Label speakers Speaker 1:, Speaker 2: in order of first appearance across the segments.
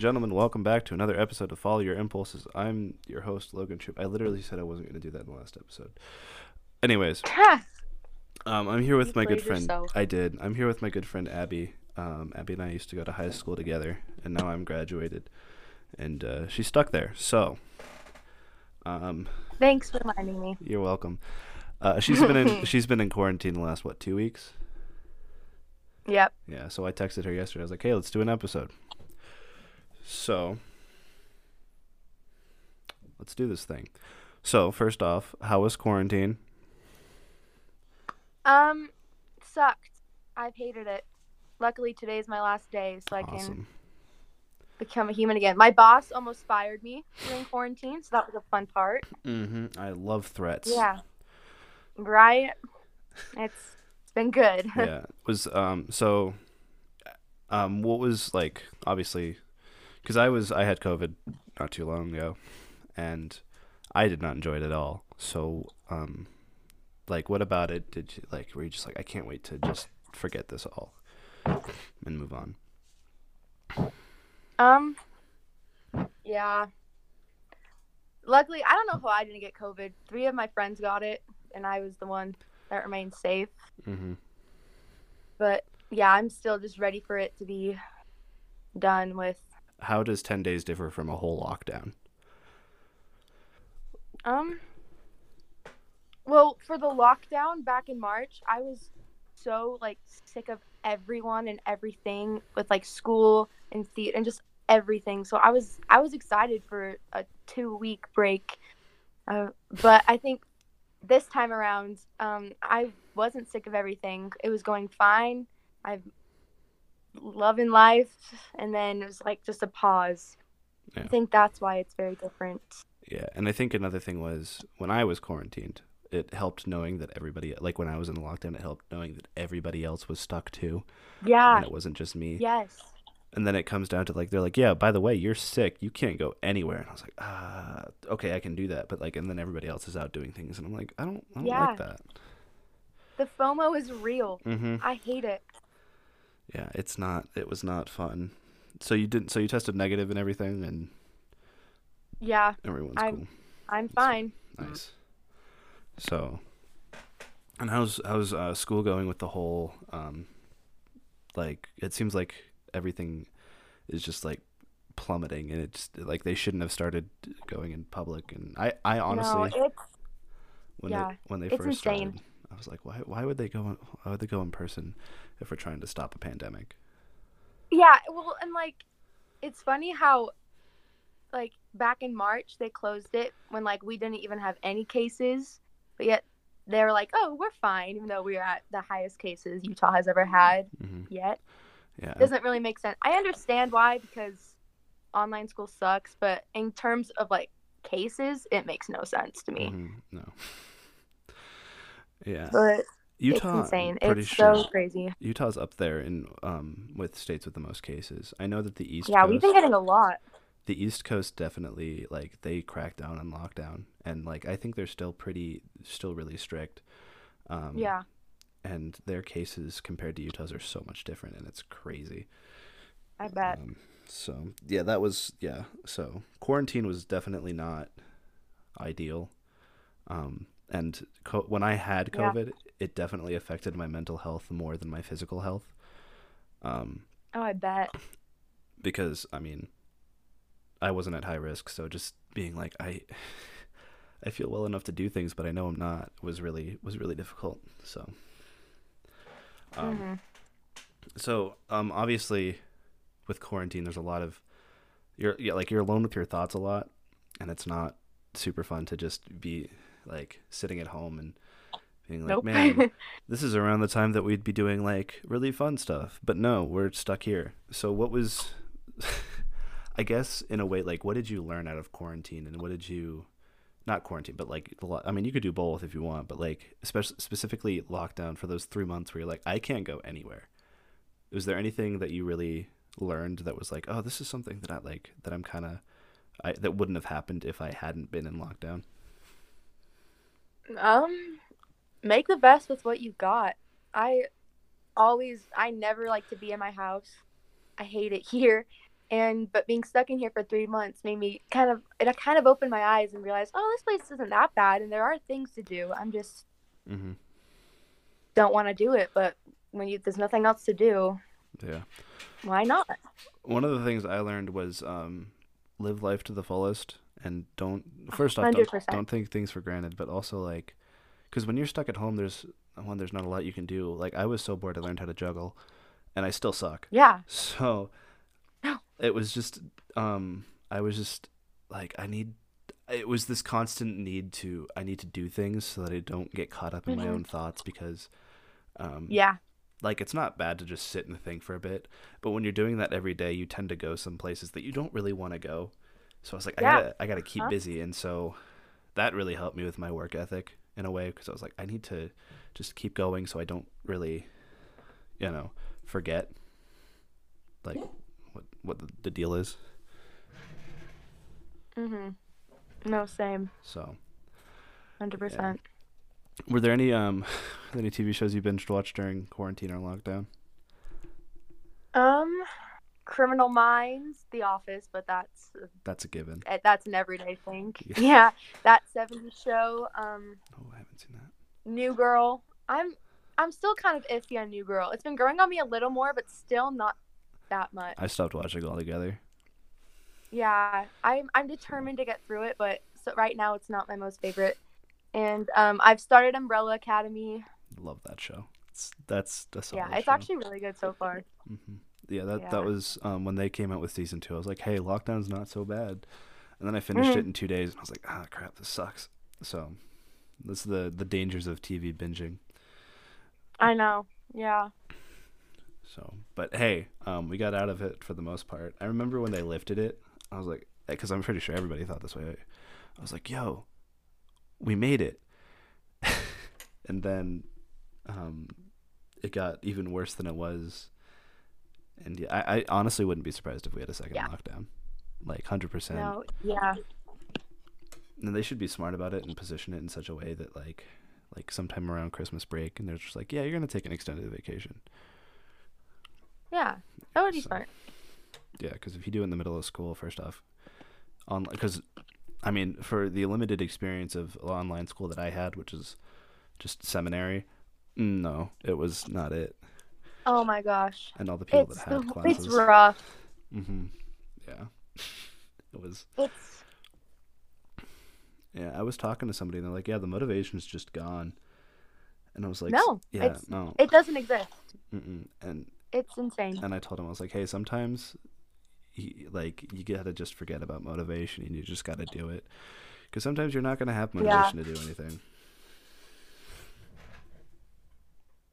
Speaker 1: And gentlemen, welcome back to another episode of Follow Your Impulses. I'm your host, Logan Troop. I literally said I wasn't going to do that in the last episode. Anyways, um, I'm here with
Speaker 2: You
Speaker 1: my good friend.
Speaker 2: yourself.
Speaker 1: I did. I'm here with my good friend Abby. Um, Abby and I used to go to high school together, and now I'm graduated, and uh, she's stuck there. So, um,
Speaker 2: Thanks for reminding me.
Speaker 1: you're welcome. Uh, she's been in she's been in quarantine the last what two weeks?
Speaker 2: Yep.
Speaker 1: Yeah, so I texted her yesterday. I was like, "Hey, let's do an episode." So, let's do this thing. So, first off, how was quarantine?
Speaker 2: Um, sucked. I've hated it. Luckily, today's my last day, so I can become a human again. My boss almost fired me during quarantine, so that was a fun part.
Speaker 1: Mm-hmm. I love threats.
Speaker 2: Yeah. Right. It's it's been good.
Speaker 1: yeah. Was um so um what was like obviously cuz I was I had covid not too long ago and I did not enjoy it at all. So um like what about it did you like were you just like I can't wait to just forget this all and move on.
Speaker 2: Um. Yeah. Luckily, I don't know how I didn't get COVID. Three of my friends got it, and I was the one that remained safe.
Speaker 1: Mhm.
Speaker 2: But yeah, I'm still just ready for it to be done with.
Speaker 1: How does 10 days differ from a whole lockdown?
Speaker 2: Um. Well, for the lockdown back in March, I was so like sick of everyone and everything with like school and theater and just everything. So I was I was excited for a two week break, uh, but I think this time around, um, I wasn't sick of everything. It was going fine. I'm loving life, and then it was like just a pause.
Speaker 1: Yeah.
Speaker 2: I think that's why it's very different.
Speaker 1: Yeah, and I think another thing was when I was quarantined, it helped knowing that everybody like when I was in the lockdown, it helped knowing that everybody else was stuck too,
Speaker 2: Yeah.
Speaker 1: and it wasn't just me.
Speaker 2: Yes.
Speaker 1: And then it comes down to like they're like, yeah, by the way, you're sick, you can't go anywhere. And I was like, ah, okay, I can do that, but like, and then everybody else is out doing things, and I'm like, I don't, I don't
Speaker 2: Yeah.
Speaker 1: like that.
Speaker 2: The FOMO is real.
Speaker 1: Mm-hmm.
Speaker 2: I hate it.
Speaker 1: Yeah, it's not. It was not fun. So you didn't. So you tested negative and everything, and
Speaker 2: Yeah,
Speaker 1: everyone's
Speaker 2: I'm-
Speaker 1: cool.
Speaker 2: I'm fine.
Speaker 1: Nice. So, and how's how's uh, school going with the whole um, like it seems like everything is just like plummeting, and it's like they shouldn't have started going in public. And I I honestly
Speaker 2: no, it's
Speaker 1: when
Speaker 2: yeah,
Speaker 1: they when they
Speaker 2: it's
Speaker 1: first
Speaker 2: insane.
Speaker 1: started, I was like, why why would they go in- why would they go in person if we're trying to stop a pandemic?
Speaker 2: yeah. Well, and like, it's funny how, like, back in March they closed it when like we didn't even have any cases, but yet they were like, oh, we're fine, even though we are at the highest cases Utah has ever had
Speaker 1: hmm
Speaker 2: yet.
Speaker 1: Yeah,
Speaker 2: Doesn't really make sense. I understand why because online school sucks, but in terms of like cases, it makes no sense to me.
Speaker 1: mhm, no. Yeah,
Speaker 2: But
Speaker 1: Utah.
Speaker 2: it's insane.
Speaker 1: Pretty
Speaker 2: It's
Speaker 1: sure
Speaker 2: so crazy.
Speaker 1: Utah's up there in um with states with the most cases. I know that the East
Speaker 2: Yeah,
Speaker 1: Coast,
Speaker 2: we've been getting a lot.
Speaker 1: the East Coast definitely like they crack down on lockdown, and like I think they're still pretty, still really strict. Um,
Speaker 2: Yeah.
Speaker 1: and their cases compared to Utah's are so much different, and it's crazy.
Speaker 2: I bet.
Speaker 1: Um, so yeah, that was yeah. So quarantine was definitely not ideal. Um, and co- when I had
Speaker 2: Yeah.
Speaker 1: COVID, it definitely affected my mental health more than my physical health. Um,
Speaker 2: Oh, I bet.
Speaker 1: because I mean, I wasn't at high risk, so just being like I, I feel well enough to do things, but I know I'm not was really was really difficult. So, um,
Speaker 2: hmm
Speaker 1: so um, obviously, with quarantine, there's a lot of you're yeah, like you're alone with your thoughts a lot, and it's not super fun to just be like sitting at home and being like,
Speaker 2: Nope.
Speaker 1: man, this is around the time that we'd be doing like really fun stuff. But no we're stuck here. So what was i guess in a way like what did you learn out of quarantine and what did you not quarantine but like i mean you could do both if you want but like especially specifically lockdown for those three months where you're like i can't go anywhere. Was there anything that you really learned that was like oh this is something that i like that i'm kind of I, that wouldn't have happened if i hadn't been in lockdown
Speaker 2: um, make the best with what you got. I always, I never like to be in my house. I hate it here. And but being stuck in here for three months made me kind of it kind of opened my eyes and realized, oh, this place isn't that bad, and there are things to do. I'm just
Speaker 1: Mm-hmm.
Speaker 2: don't want to do it. But when you there's nothing else to do,
Speaker 1: Yeah.
Speaker 2: why not?
Speaker 1: One of the things I learned was um, live life to the fullest and don't first off don't,
Speaker 2: 100%.
Speaker 1: don't take things for granted, but also like because when you're stuck at home, there's one there's not a lot you can do. Like I was so bored, I learned how to juggle, and I still suck.
Speaker 2: Yeah.
Speaker 1: So it was just um I was just like I need it was this constant need to I need to do things so that I don't get caught up in my
Speaker 2: Mhm.
Speaker 1: own thoughts because um
Speaker 2: Yeah.
Speaker 1: like it's not bad to just sit and think for a bit, but when you're doing that every day, you tend to go some places that you don't really want to go. So I was like I got to I got to keep
Speaker 2: Uh-huh.
Speaker 1: busy and so that really helped me with my work ethic in a way because I was like I need to just keep going so I don't really you know forget like what what the, the deal is.
Speaker 2: Mhm. No, same.
Speaker 1: So,
Speaker 2: Hundred percent.
Speaker 1: were there any um any TV shows you binged watched during quarantine or lockdown?
Speaker 2: Um, Criminal Minds, The Office, but that's
Speaker 1: That's a given.
Speaker 2: eh, that's an everyday thing.
Speaker 1: Yeah.
Speaker 2: Yeah, that '70s show. Um,
Speaker 1: Oh, I haven't seen that.
Speaker 2: New Girl. I'm I'm still kind of iffy on New Girl. It's been growing on me a little more, but still not that much.
Speaker 1: I stopped watching altogether.
Speaker 2: Yeah, I'm I'm determined to get through it, but so right now it's not my most favorite. And um, I've started Umbrella Academy.
Speaker 1: Love that show. It's, that's solid
Speaker 2: yeah, it's
Speaker 1: show.
Speaker 2: actually really good so far.
Speaker 1: hmm Yeah, that
Speaker 2: Yeah.
Speaker 1: that was um, when they came out with season two. I was like, hey, lockdown's not so bad. And then I finished
Speaker 2: Mhm.
Speaker 1: it in two days, and I was like, ah, crap, this sucks. So, that's the the dangers of TV binging.
Speaker 2: I know. Yeah.
Speaker 1: So, but hey, um, we got out of it for the most part. I remember when they lifted it, I was like, because I'm pretty sure everybody thought this way. I was like, yo, we made it. and then um, it got even worse than it was. And yeah, I, I honestly wouldn't be surprised if we had a second
Speaker 2: Yeah.
Speaker 1: lockdown. Like 100%.
Speaker 2: No. Yeah.
Speaker 1: And they should be smart about it and position it in such a way that, like, like sometime around Christmas break, and they're just like, yeah, you're going to take an extended vacation.
Speaker 2: Yeah. That would be
Speaker 1: So-
Speaker 2: smart.
Speaker 1: Yeah, because if you do it in the middle of school, first off, on because, I mean, for the limited experience of online school that I had, which is just seminary, mm, no, it was not it.
Speaker 2: Oh my gosh.
Speaker 1: And all the people
Speaker 2: It's
Speaker 1: that had classes,
Speaker 2: it's rough.
Speaker 1: Mm-hmm. yeah, it was.
Speaker 2: It's
Speaker 1: Yeah, I was talking to somebody, and they're like, "Yeah, the motivation's just gone," and I was like,
Speaker 2: No,
Speaker 1: yeah, no,"
Speaker 2: it doesn't exist.
Speaker 1: mm-mm. and
Speaker 2: It's insane.
Speaker 1: and I told him I was like, "Hey, sometimes, like, you gotta just forget about motivation, and you just gotta do it, because sometimes you're not gonna have
Speaker 2: Yeah.
Speaker 1: motivation to do anything."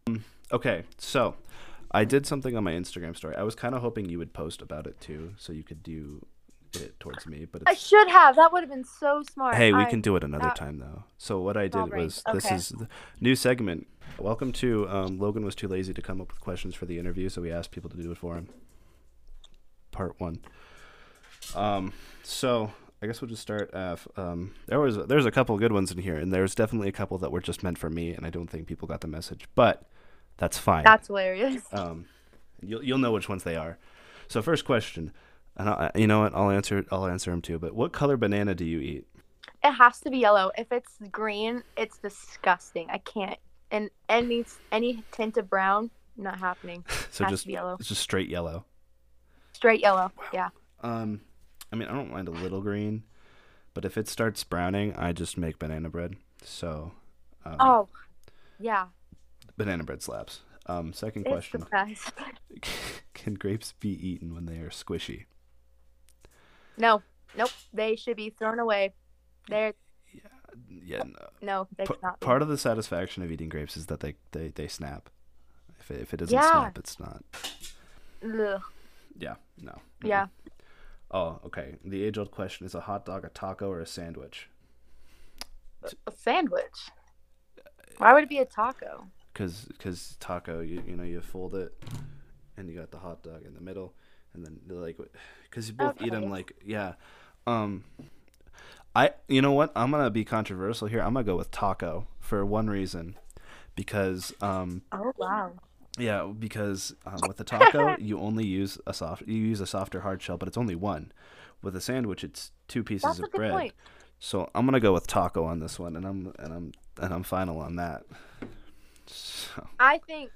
Speaker 1: Mm, Okay, so I did something on my Instagram story. I was kind of hoping you would post about it too, so you could do it towards me. But
Speaker 2: I should have. That would have been so smart.
Speaker 1: hey, we
Speaker 2: I-
Speaker 1: can do it another time though. So what I did was this
Speaker 2: okay.
Speaker 1: is the new segment. Welcome to um, Logan was too lazy to come up with questions for the interview, so we asked people to do it for him. Part one. Um, so I guess we'll just start. Uh, f- um, there was there's a couple good ones in here, and there's definitely a couple that were just meant for me, and I don't think people got the message, but that's fine.
Speaker 2: That's hilarious.
Speaker 1: Um, you'll you'll know which ones they are. So first question, and I, you know what? I'll answer I'll answer them too. But what color banana do you eat?
Speaker 2: It has to be yellow. If it's green, it's disgusting. I can't. And any any tint of brown, not happening.
Speaker 1: So just
Speaker 2: yellow.
Speaker 1: it's just straight yellow.
Speaker 2: Straight yellow. Yeah.
Speaker 1: Um, I mean I don't mind a little green, but if it starts browning, I just make banana bread. So, um,
Speaker 2: Oh, yeah.
Speaker 1: Banana bread slaps. Um, second
Speaker 2: It's
Speaker 1: question. Can grapes be eaten when they are squishy?
Speaker 2: No, nope. They should be thrown away. They're
Speaker 1: Yeah, no.
Speaker 2: no, they
Speaker 1: P-. Part of the satisfaction of eating grapes is that they they, they snap. If it, if it doesn't
Speaker 2: Yeah.
Speaker 1: snap, it's not.
Speaker 2: Ugh.
Speaker 1: Yeah, no.
Speaker 2: Yeah.
Speaker 1: Oh, okay. The age old question is a hot dog a taco or a sandwich?
Speaker 2: A sandwich. Why would it be a taco?
Speaker 1: Because cause taco, you, you know, you fold it and you got the hot dog in the middle. And then, like, because you both eat them like, yeah. Um, I, you know what? I'm going to be controversial here. I'm going to go with taco for one reason. Because, um,
Speaker 2: Oh wow.
Speaker 1: Yeah, because um, with the taco, you only use a soft, you use a softer hard shell, but it's only one. With a sandwich, it's two pieces
Speaker 2: That's a
Speaker 1: of
Speaker 2: good
Speaker 1: bread.
Speaker 2: point.
Speaker 1: So I'm gonna go with taco on this one, and I'm and I'm and I'm final on that. So,
Speaker 2: I think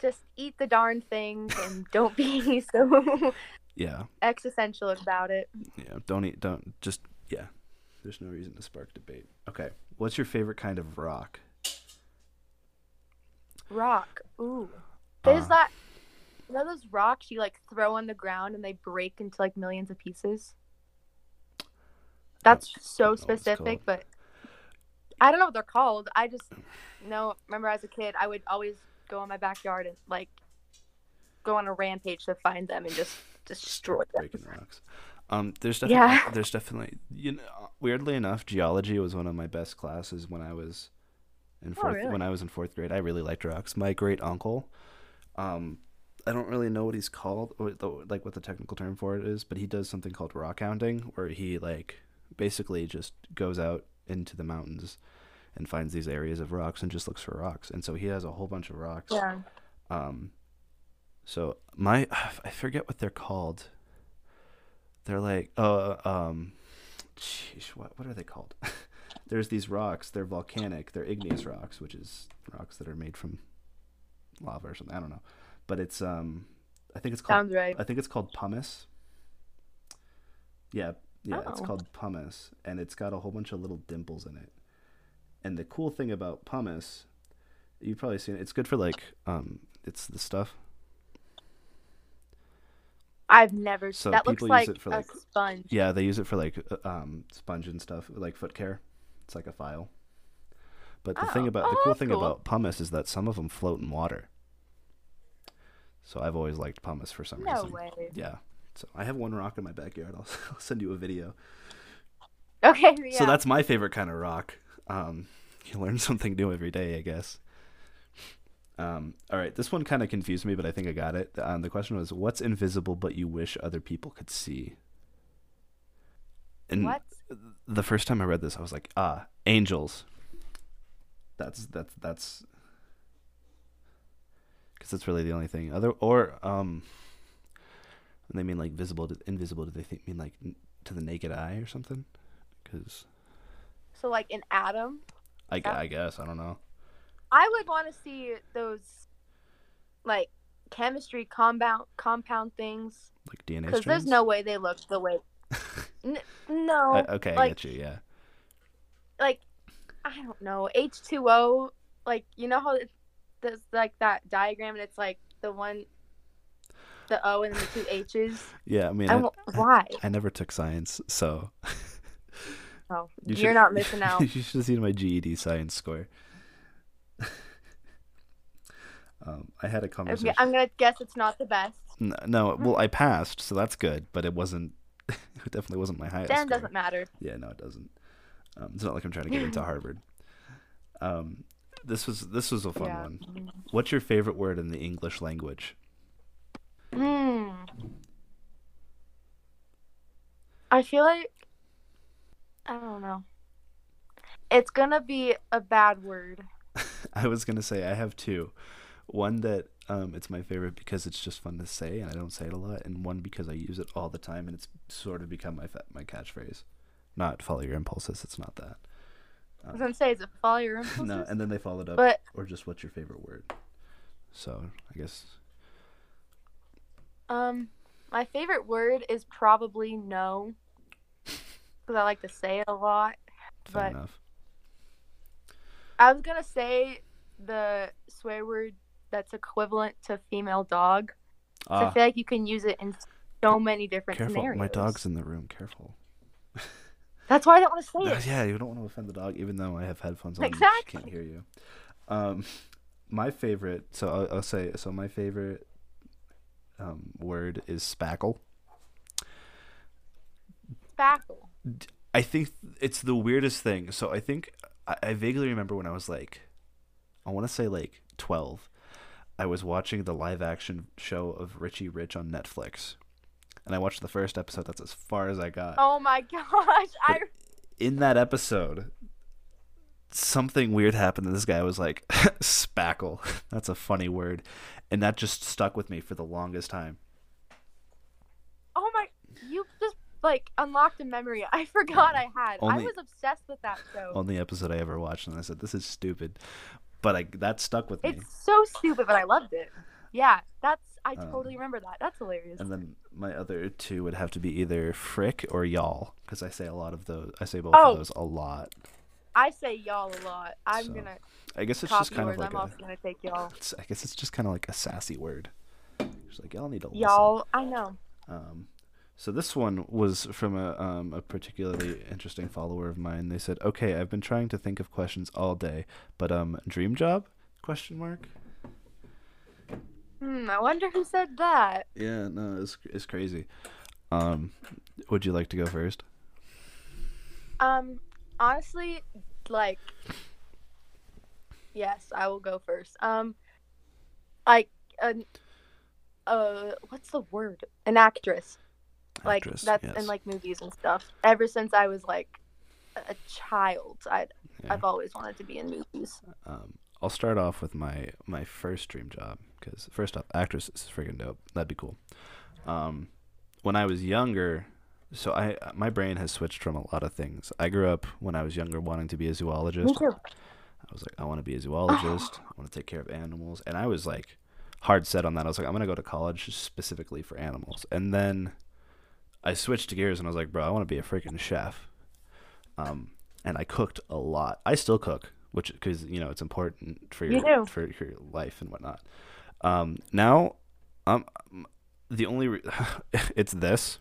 Speaker 2: just eat the darn thing and don't be so
Speaker 1: yeah,
Speaker 2: existential about it.
Speaker 1: yeah. Don't eat. Don't just yeah. There's no reason to spark debate. Okay, what's your favorite kind of rock?
Speaker 2: Rock. Ooh. There's
Speaker 1: Uh,
Speaker 2: that you know those rocks you like throw on the ground and they break into like millions of pieces? That's so
Speaker 1: know what it's
Speaker 2: specific, but I don't know what they're called. I just know remember as a kid I would always go in my backyard and like go on a rampage to find them and just destroy them.
Speaker 1: breaking rocks. Um, there's definitely
Speaker 2: Yeah.
Speaker 1: there's definitely you know weirdly enough, geology was one of my best classes when I was in
Speaker 2: Oh,
Speaker 1: fourth
Speaker 2: really?
Speaker 1: when I was in fourth grade. I really liked rocks. My great uncle, um, I don't really know what he's called, or the, like what the technical term for it is, but he does something called rock hounding, where he like basically just goes out into the mountains and finds these areas of rocks and just looks for rocks. And so he has a whole bunch of rocks.
Speaker 2: Yeah.
Speaker 1: Um, so my I forget what they're called. They're like uh um, sheesh, what what are they called? There's these rocks. They're volcanic. They're igneous rocks, which is rocks that are made from lava or something. I don't know, but it's um, I think it's called
Speaker 2: Sounds right.
Speaker 1: I think it's called pumice. Yeah, yeah, it's
Speaker 2: Oh.
Speaker 1: called pumice, and it's got a whole bunch of little dimples in it. And the cool thing about pumice, you've probably seen it. It's good for like, um, it's the stuff.
Speaker 2: I've never
Speaker 1: So
Speaker 2: that looks
Speaker 1: people
Speaker 2: like,
Speaker 1: use it for,
Speaker 2: a
Speaker 1: like-
Speaker 2: sponge.
Speaker 1: Yeah, they use it for like, uh, um, sponge and stuff, like foot care. It's like a file. But the thing
Speaker 2: Oh.
Speaker 1: about the
Speaker 2: Oh,
Speaker 1: cool thing
Speaker 2: cool.
Speaker 1: about pumice is that some of them float in water. So I've always liked pumice for some
Speaker 2: No
Speaker 1: reason.
Speaker 2: way.
Speaker 1: Yeah. So I have one rock in my backyard. I'll, I'll send you a video.
Speaker 2: Okay, yeah.
Speaker 1: So that's my favorite kind of rock. Um, you learn something new every day, I guess. Um, all right, this one kind of confused me, but I think I got it. Um, the question was, "What's invisible but you wish other people could see?" And
Speaker 2: what?
Speaker 1: the first time I read this, I was like, "Ah, angels." That's that's that's because that's really the only thing. Other or um, when they mean like visible, to, invisible. Do they think mean like n- to the naked eye or something? Because
Speaker 2: So like an atom?
Speaker 1: I,
Speaker 2: Yeah.
Speaker 1: I guess I don't know.
Speaker 2: I would want to see those like chemistry compound compound things
Speaker 1: Like DNA
Speaker 2: because there's no way they look the way. N- no,
Speaker 1: I- okay, I get you. Yeah.
Speaker 2: like I don't know H two O. Like you know how it, there's like that diagram and it's like the one, the O and the two H's.
Speaker 1: Yeah. I mean,
Speaker 2: I
Speaker 1: I,
Speaker 2: why?
Speaker 1: I never took science, so
Speaker 2: Oh,
Speaker 1: You
Speaker 2: are not missing out.
Speaker 1: you should have seen my GED science score. um, I had a conversation.
Speaker 2: I'm gonna guess it's not the best.
Speaker 1: N- No, well, I passed, so that's good, but it wasn't. it definitely wasn't my highest.
Speaker 2: Then
Speaker 1: score.
Speaker 2: doesn't matter.
Speaker 1: Yeah, no, it doesn't. Um, it's not like I'm trying to get into Harvard. Um, this was this was a fun
Speaker 2: Yeah.
Speaker 1: one. What's your favorite word in the English language?
Speaker 2: Hmm. I feel like I don't know. It's gonna be a bad word.
Speaker 1: I was gonna say I have two. One that um, it's my favorite because it's just fun to say and I don't say it a lot, and one because I use it all the time and it's sort of become my fa- my catchphrase. Not follow your impulses. It's not that.
Speaker 2: I was gonna say, is it follow your impulses?
Speaker 1: No, and then they followed up,
Speaker 2: but
Speaker 1: or just what's your favorite word? So I guess
Speaker 2: um, my favorite word is probably no, because I like to say it a lot.
Speaker 1: fair
Speaker 2: But
Speaker 1: enough.
Speaker 2: I was gonna say the swear word that's equivalent to female dog. So I
Speaker 1: Ah,
Speaker 2: feel like you can use it in so many different
Speaker 1: careful!
Speaker 2: scenarios.
Speaker 1: My dog's in the room. Careful.
Speaker 2: That's why I don't want to say it.
Speaker 1: yeah, you don't want to offend the dog, even though I have headphones on.
Speaker 2: Exactly.
Speaker 1: She can't hear you. Um, my favorite. So I'll, I'll say. So my favorite um, word is spackle.
Speaker 2: Spackle.
Speaker 1: I think it's the weirdest thing. So I think I, I vaguely remember when I was like, I want to say like twelve. I was watching the live action show of Richie Rich on Netflix, and I watched the first episode. That's as far as I got.
Speaker 2: Oh my gosh! I
Speaker 1: in that episode, something weird happened and this guy was like spackle that's a funny word and that just stuck with me for the longest time
Speaker 2: Oh my! You just like unlocked a memory I forgot I had.
Speaker 1: Only-
Speaker 2: I was obsessed with that show.
Speaker 1: only episode i ever watched and i said this is stupid but I, that stuck with me
Speaker 2: It's so stupid, but I loved it. Yeah, that's. I
Speaker 1: Um,
Speaker 2: totally remember that. That's hilarious.
Speaker 1: and then my other two would have to be either frick or y'all because i say a lot of those i say both
Speaker 2: Oh.
Speaker 1: of those a lot
Speaker 2: I say y'all a lot. I'm
Speaker 1: So,
Speaker 2: gonna
Speaker 1: i guess it's just kind of like
Speaker 2: I'm
Speaker 1: a,
Speaker 2: also gonna take y'all.
Speaker 1: it's, i guess it's just kind of like a sassy word it's like y'all need to listen.
Speaker 2: Y'all, I know.
Speaker 1: Um, so this one was from a um, a particularly interesting follower of mine. They said, "Okay, I've been trying to think of questions all day, but um, dream job? Question mark?
Speaker 2: Hmm. I wonder who said that.
Speaker 1: Yeah, no, it's it's crazy. Um, would you like to go first?
Speaker 2: Um. Honestly, like. Yes, I will go first. Um. Like an. Uh, what's the word? An actress. like
Speaker 1: Actress,
Speaker 2: that's
Speaker 1: yes.
Speaker 2: in like movies and stuff. Ever since I was like a- a child, I
Speaker 1: Yeah.
Speaker 2: I've always wanted to be in movies.
Speaker 1: Um, I'll start off with my my first dream job because first off, actress is freaking dope. That'd be cool. Um, when I was younger, so I my brain has switched from a lot of things. I grew up when I was younger wanting to be a zoologist.
Speaker 2: Me too.
Speaker 1: I was like, I want to be a zoologist. I want to take care of animals, and I was like hard set on that. I was like, I'm gonna go to college specifically for animals, and then I switched gears and I was like, bro, I want to be a freaking chef. Um, and I cooked a lot. I still cook, which because you know it's important for your
Speaker 2: do.
Speaker 1: for your life and whatnot. Um, now, um, the only re- it's this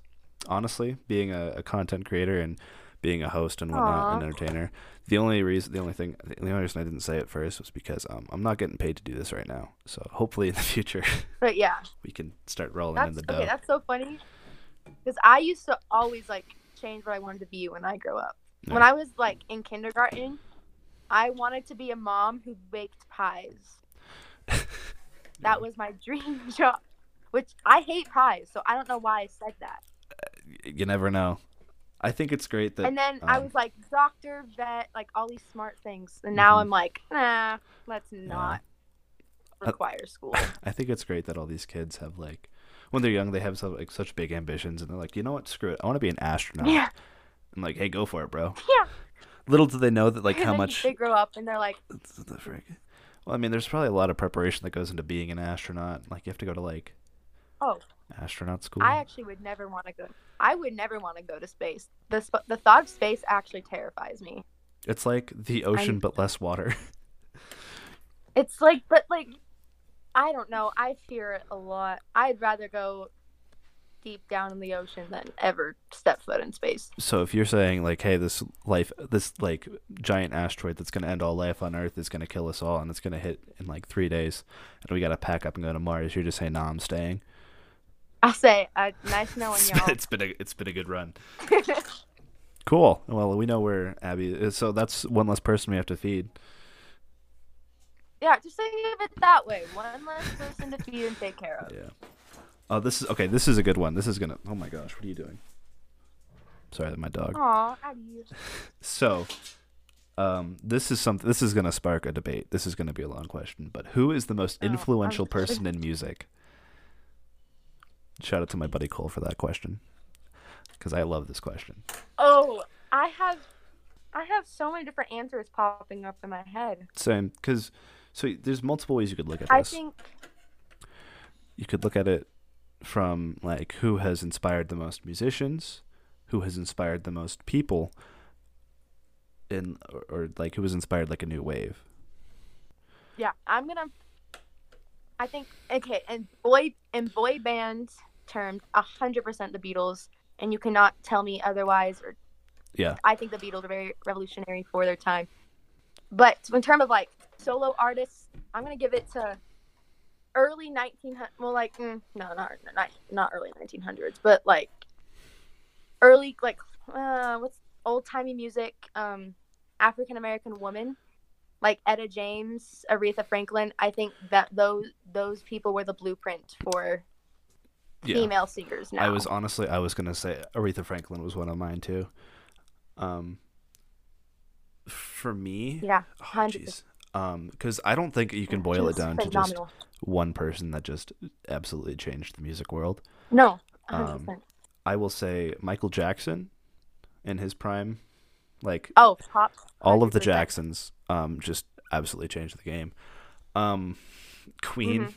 Speaker 1: honestly being a, a content creator and being a host and whatnot and
Speaker 2: Aw.
Speaker 1: entertainer. The only reason, the only thing, the only reason I didn't say it first was because um, I'm not getting paid to do this right now. So hopefully in the future
Speaker 2: But yeah,
Speaker 1: we can start rolling
Speaker 2: that's
Speaker 1: in the dough.
Speaker 2: okay. That's so funny because I used to always like change what I wanted to be when I grow up. When I was like in kindergarten, I wanted to be a mom who baked pies. That was my dream job. Which I hate pies, so I don't know why I said that.
Speaker 1: You never know. I think it's great that
Speaker 2: and then I
Speaker 1: um,
Speaker 2: was like doctor, vet, like all these smart things. And now
Speaker 1: Mhm.
Speaker 2: I'm like, nah, let's not
Speaker 1: Uh,
Speaker 2: require school.
Speaker 1: I think it's great that all these kids have like when they're young they have so, like such big ambitions and they're like, you know what, screw it, I want to be an astronaut.
Speaker 2: yeah,
Speaker 1: I'm like, hey, go for it, bro.
Speaker 2: yeah.
Speaker 1: Little do they know that like
Speaker 2: And
Speaker 1: how much
Speaker 2: they grow up and they're like,
Speaker 1: the frick. Well, I mean, there's probably a lot of preparation that goes into being an astronaut. Like you have to go to like
Speaker 2: oh,
Speaker 1: astronaut school.
Speaker 2: I actually would never want to go. I would never want to go to space. The sp- the thought of space actually terrifies me.
Speaker 1: It's like the ocean but less water.
Speaker 2: It's like, but like, I don't know. I fear it a lot. I'd rather go deep down in the ocean than ever step foot in space.
Speaker 1: so if you're saying like, hey, this life, this like giant asteroid that's gonna end all life on Earth is gonna kill us all, and it's gonna hit in like three days, and we gotta pack up and go to Mars, you're just saying, nah, I'm staying.
Speaker 2: I say, uh, nice knowing
Speaker 1: It's
Speaker 2: y'all.
Speaker 1: it's been a it's been a good run. Cool. Well, we know where Abby is, so that's one less person we have to feed.
Speaker 2: yeah, just think of it that way. One less person to feed and take care of.
Speaker 1: Yeah. Oh, this is okay. This is a good one. This is gonna. Oh my gosh, what are you doing? Sorry, that my dog.
Speaker 2: Aw, Abby.
Speaker 1: So, um, this is something. This is gonna spark a debate. This is gonna be a long question. But who is the most
Speaker 2: Oh, I'm
Speaker 1: influential person in music? Shout out to my buddy Cole for that question, because I love this question.
Speaker 2: Oh, I have, I have so many different answers popping up in my head.
Speaker 1: Same, because so there's multiple ways you could look at this.
Speaker 2: I think
Speaker 1: you could look at it from like who has inspired the most musicians, who has inspired the most people, in or, or like who has inspired like a new wave.
Speaker 2: Yeah, I'm gonna. I think okay, and boy and boy band terms, hundred percent the Beatles, and you cannot tell me otherwise. Or
Speaker 1: Yeah.
Speaker 2: I think the Beatles are very revolutionary for their time. But in terms of like solo artists, I'm gonna give it to early 1900. Well, like mm, no, not not not early 1900s, but like early like uh, what's old timey music, um, African American woman like Etta James, Aretha Franklin. I think that those those people were the blueprint for
Speaker 1: Yeah.
Speaker 2: female singers now.
Speaker 1: I was honestly I was gonna say Aretha Franklin was one of mine too. Um For me,
Speaker 2: Yeah,
Speaker 1: oh,
Speaker 2: hundred
Speaker 1: jeez, um, because I don't think you can boil it
Speaker 2: She's
Speaker 1: down to just one person that just absolutely changed the music world.
Speaker 2: No, hundred
Speaker 1: Um. I will say Michael Jackson, in his prime, like
Speaker 2: Oh,
Speaker 1: all of the Jacksons, um, just absolutely changed the game. Um, Queen,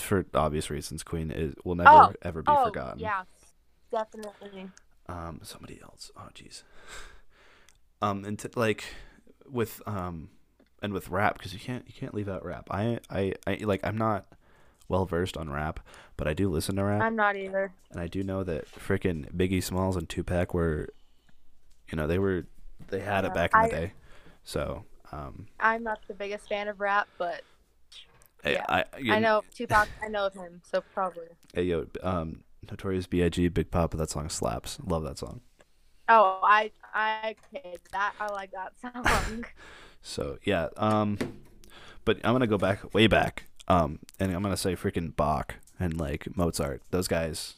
Speaker 1: for obvious reasons, Queen is will never.
Speaker 2: Oh,
Speaker 1: ever be
Speaker 2: Oh,
Speaker 1: forgotten.
Speaker 2: yeah, definitely.
Speaker 1: Um, somebody else. Oh, jeez. Um, and t- like with um, and with rap because you can't you can't leave out rap. I I, I like I'm not well versed on rap, but I do listen to rap,
Speaker 2: I'm not either.
Speaker 1: and I do know that freaking Biggie Smalls and Tupac were, you know, they were they had it back in the day. So um,
Speaker 2: I'm not the biggest fan of rap, but
Speaker 1: I-
Speaker 2: Yeah.
Speaker 1: I
Speaker 2: I know Tupac. I know of him, so probably.
Speaker 1: Hey, yo, um, Notorious B.I.G. Big Poppa. That song slaps. Love that song.
Speaker 2: Oh, I I kid that. I like that song.
Speaker 1: So yeah, um, but I'm gonna go back way back, um, and I'm gonna say freaking Bach and like Mozart. Those guys,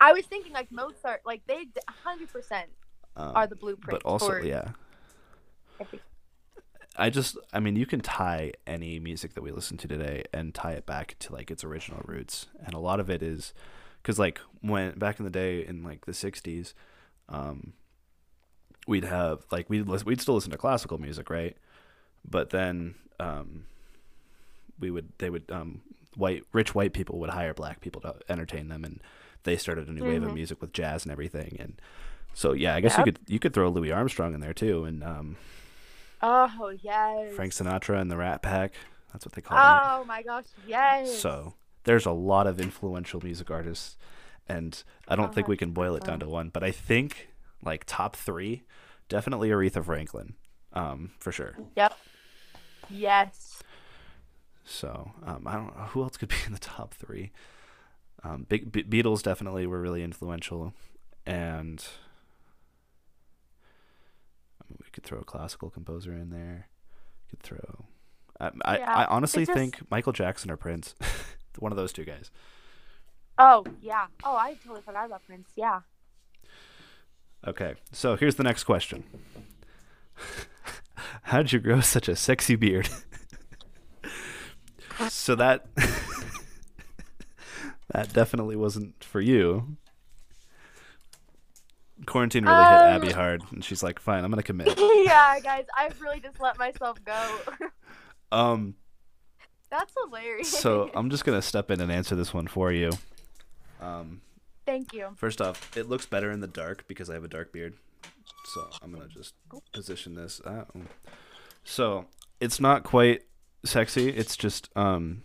Speaker 2: I was thinking like Mozart, like they hundred percent
Speaker 1: um,
Speaker 2: are the blueprint.
Speaker 1: but also yeah,
Speaker 2: everything.
Speaker 1: I just I mean you can tie any music that we listen to today and tie it back to like its original roots, and a lot of it is because like when back in the day in like the '60s, um, we'd have like we'd lis- we'd still listen to classical music, right? But then um, we would they would um, white rich white people would hire black people to entertain them, and they started a new wave of
Speaker 2: Mhm.
Speaker 1: music with jazz and everything, and so yeah, I guess
Speaker 2: Yep.
Speaker 1: you could you could throw Louis Armstrong in there too, and um,
Speaker 2: Oh yes.
Speaker 1: Frank Sinatra and the Rat Pack. That's what they call them.
Speaker 2: Oh my gosh, yes.
Speaker 1: So there's a lot of influential music artists, and I don't think
Speaker 2: Uh-huh.
Speaker 1: we can boil it down to one. But I think like top three, definitely Aretha Franklin, um, for sure.
Speaker 2: Yep. Yes.
Speaker 1: So um, I don't know who else could be in the top three. Um, big Be- Beatles definitely were really influential, and I mean, we could throw a classical composer in there. Could throw. I I,
Speaker 2: Yeah,
Speaker 1: I honestly
Speaker 2: just-
Speaker 1: think Michael Jackson or Prince, one of those two guys.
Speaker 2: Oh yeah. Oh, I totally forgot about Prince. Yeah.
Speaker 1: Okay, so here's the next question. How'd you grow such a sexy beard? so that that definitely wasn't for you. Quarantine really hit
Speaker 2: Um,
Speaker 1: Abby hard, and she's like, "Fine, I'm gonna commit."
Speaker 2: yeah, guys, I've really just let myself go.
Speaker 1: Um,
Speaker 2: That's hilarious.
Speaker 1: so I'm just gonna step in and answer this one for you. Um,
Speaker 2: Thank you.
Speaker 1: First off, it looks better in the dark because I have a dark beard. So I'm gonna just position this. Uh, so it's not quite sexy. It's just um,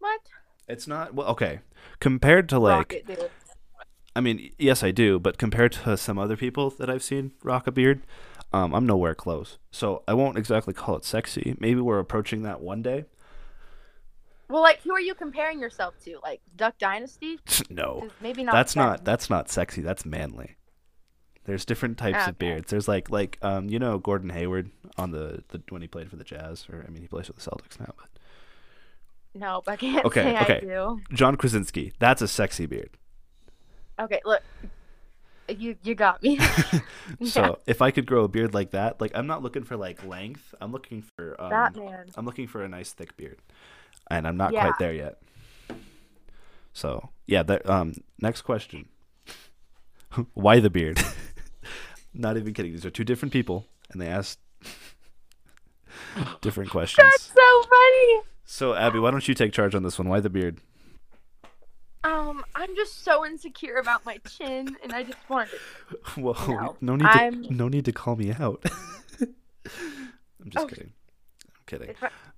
Speaker 2: What?
Speaker 1: it's not well. Okay, compared to like,
Speaker 2: Rocket.
Speaker 1: I mean, yes, I do, but compared to some other people that I've seen rock a beard, um, I'm nowhere close. So I won't exactly call it sexy. Maybe we're approaching that one day.
Speaker 2: Well, like, who are you comparing yourself to? Like Duck Dynasty?
Speaker 1: no,
Speaker 2: Maybe not.
Speaker 1: that's
Speaker 2: them.
Speaker 1: not that's not sexy. That's manly. There's different types of beards. There's like like um you know Gordon Hayward on the, the when he played for the Jazz or I mean he plays for the Celtics now, but
Speaker 2: Nope, I can't
Speaker 1: Okay,
Speaker 2: say
Speaker 1: okay.
Speaker 2: I do.
Speaker 1: John Krasinski, that's a sexy beard.
Speaker 2: Okay, look, you you got me.
Speaker 1: So
Speaker 2: Yeah.
Speaker 1: if I could grow a beard like that, like I'm not looking for like length. I'm looking for um,
Speaker 2: Batman.
Speaker 1: I'm looking for a nice thick beard, and I'm not
Speaker 2: Yeah.
Speaker 1: quite there yet. So yeah, that um next question. Why the beard? not even kidding. These are two different people, and they asked different questions.
Speaker 2: That's so funny.
Speaker 1: So Abby, why don't you take charge on this one? Why the beard?
Speaker 2: I'm just so insecure about my chin, and I just want. To...
Speaker 1: Well,
Speaker 2: No,
Speaker 1: no, need
Speaker 2: I'm-
Speaker 1: to no need to call me out. I'm just
Speaker 2: Oh.
Speaker 1: kidding. I'm kidding.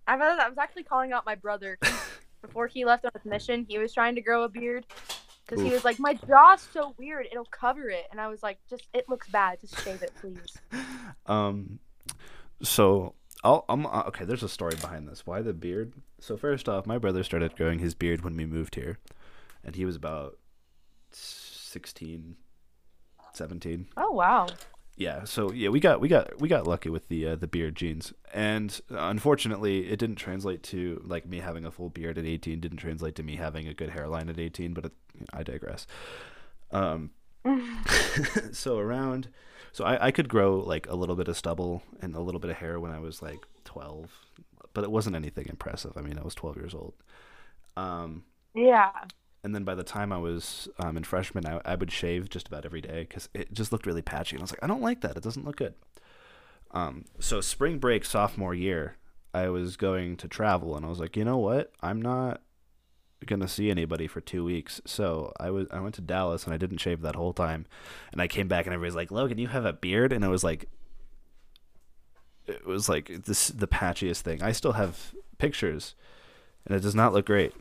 Speaker 2: I, I was actually calling out my brother before he left on his mission. He was trying to grow a beard because he was like, "My jaw's so weird; it'll cover it." And I was like, "Just it looks bad. Just shave it, please."
Speaker 1: Um, so I'll, I'm uh, okay. There's a story behind this. Why the beard? So first off, my brother started growing his beard when we moved here, and he was about 16, 17.
Speaker 2: Oh wow.
Speaker 1: Yeah. So yeah, we got we got we got lucky with the uh, the beard genes, and unfortunately, it didn't translate to like me having a full beard at 18. Didn't translate to me having a good hairline at 18. But it, I digress. Um, so around, so I, I could grow like a little bit of stubble and a little bit of hair when I was like 12, but it wasn't anything impressive. I mean, I was 12 years old. Um,
Speaker 2: yeah.
Speaker 1: And then by the time I was um, in freshman, I, I would shave just about every day because it just looked really patchy, and I was like, I don't like that. It doesn't look good. Um, so spring break sophomore year, I was going to travel, and I was like, you know what? I'm not gonna see anybody for two weeks. So I was I went to Dallas, and I didn't shave that whole time, and I came back, and everybody's like, Logan, you have a beard, and it was like. It was like this the patchiest thing. I still have pictures, and it does not look great.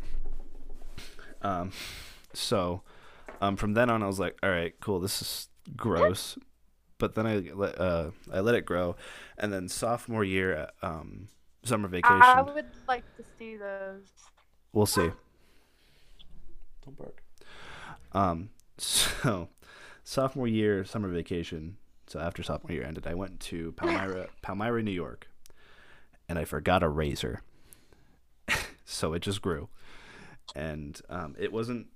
Speaker 1: Um, so, um, from then on, I was like, all right, cool, this is gross. But then I let uh, I let it grow, and then sophomore year, um, summer vacation.
Speaker 2: I would like to see those.
Speaker 1: We'll see. Don't bark. Um, so sophomore year, summer vacation. So after sophomore year ended, I went to Palmyra, Palmyra, New York, and I forgot a razor. so it just grew, and um, it wasn't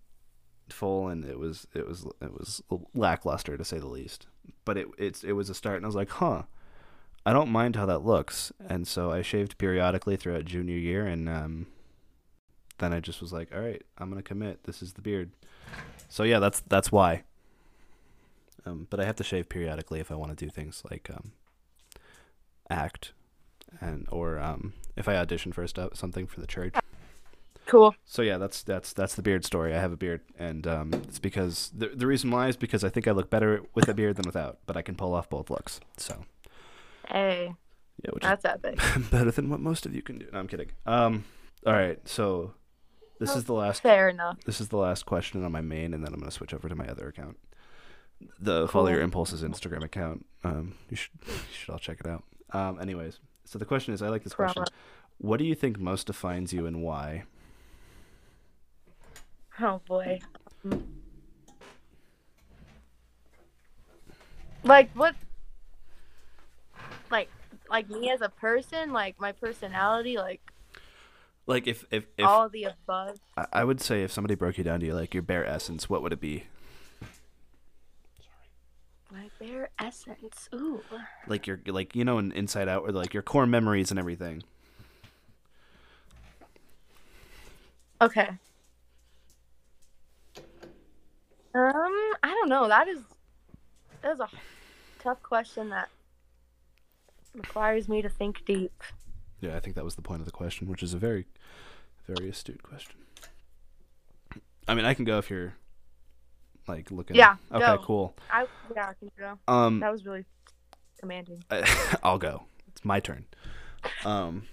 Speaker 1: full, and it was it was it was lackluster to say the least. But it it's it was a start, and I was like, huh. I don't mind how that looks, and so I shaved periodically throughout junior year, and um, then I just was like, all right, I'm gonna commit. This is the beard. So yeah, that's that's why. Um, but I have to shave periodically if I want to do things like um, act, and or um, if I audition for a stu- something for the church.
Speaker 2: Cool.
Speaker 1: So yeah, that's that's that's the beard story. I have a beard, and um, it's because the the reason why is because I think I look better with a beard than without, but I can pull off both looks. So
Speaker 2: Hey,
Speaker 1: yeah, which
Speaker 2: that's epic.
Speaker 1: better than what most of you can do. No, I'm kidding. Um, all right, so this is the last
Speaker 2: Fair enough.
Speaker 1: this is the last question on my main, and then I'm gonna switch over to my other account, the Follow Your Impulses Instagram account. Um, you should you should all check it out. Um, anyways, so the question is, I like this question. What do you think most defines you, and why?
Speaker 2: Oh boy. Like what? Like like me as a person, like my personality, like
Speaker 1: Like if if if
Speaker 2: all of the above.
Speaker 1: I, I would say if somebody broke you down to you like your bare essence, what would it be?
Speaker 2: My bare essence. Ooh.
Speaker 1: Like your like you know in Inside Out, or like your core memories and everything.
Speaker 2: Okay. Um, I don't know. That is that is a tough question that requires me to think deep.
Speaker 1: Yeah, I think that was the point of the question, which is a very, very astute question. I mean, I can go if you're like looking.
Speaker 2: Yeah,
Speaker 1: Okay.
Speaker 2: go.
Speaker 1: Cool.
Speaker 2: I yeah, I can go.
Speaker 1: Um,
Speaker 2: That was really commanding.
Speaker 1: I, I'll go. It's my turn. Um,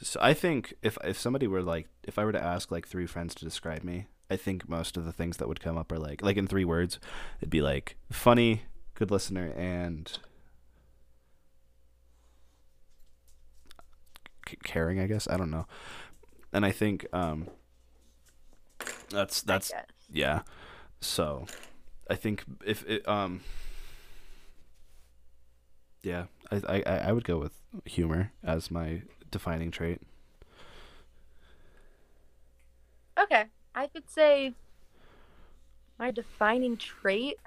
Speaker 1: so I think if if somebody were like, if I were to ask like three friends to describe me, I think most of the things that would come up are like, like in three words, it'd be like funny, good listener, and c- caring. I guess I don't know. And I think um, that's that's yeah. So, I think if it um. Yeah, I, I I- I would go with humor as my defining trait.
Speaker 2: Okay, I could say my defining trait.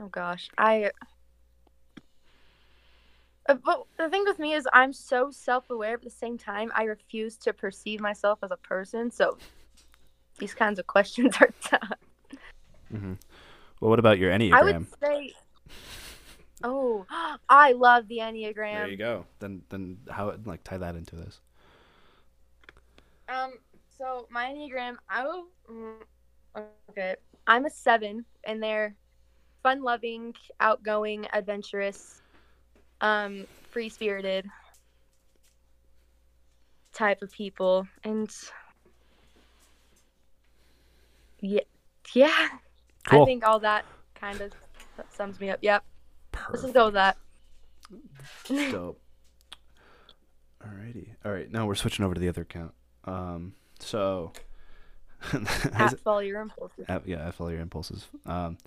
Speaker 2: Oh gosh, I. Uh, But the thing with me is, I'm so self-aware. At the same time, I refuse to perceive myself as a person. So, these kinds of questions are tough.
Speaker 1: Mm-hmm. Well, what about your Enneagram?
Speaker 2: I would say. Oh, I love the enneagram.
Speaker 1: There you go. Then then how like tie that into this?
Speaker 2: Um, so my enneagram, I will. mm, Okay, I'm a seven, and they're fun-loving, outgoing, adventurous, um, free-spirited type of people, and yeah, yeah,
Speaker 1: Cool.
Speaker 2: I think all that kind of sums me up. Yep, let's
Speaker 1: Perfect.
Speaker 2: just go with that.
Speaker 1: Dope. Alrighty. All right. Now we're switching over to the other account. Um. So.
Speaker 2: At follow your impulses.
Speaker 1: Yeah, I follow your impulses. Um,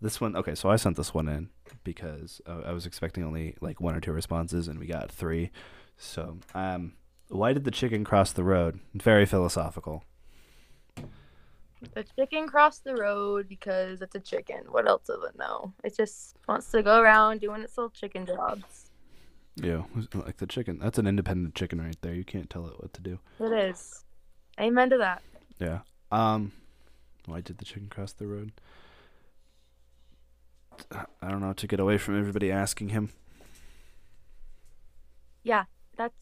Speaker 1: this one, okay, so I sent this one in because uh, I was expecting only like one or two responses, and we got three. So, um, why did the chicken cross the road? Very philosophical.
Speaker 2: The chicken crossed the road because it's a chicken. What else does it know? It just wants to go around doing its little chicken jobs.
Speaker 1: Yeah, like the chicken. That's an independent chicken right there. You can't tell it what to do.
Speaker 2: It is. Amen to that.
Speaker 1: Yeah. Um, why did the chicken cross the road? I don't know. To get away from everybody asking him.
Speaker 2: Yeah, that's.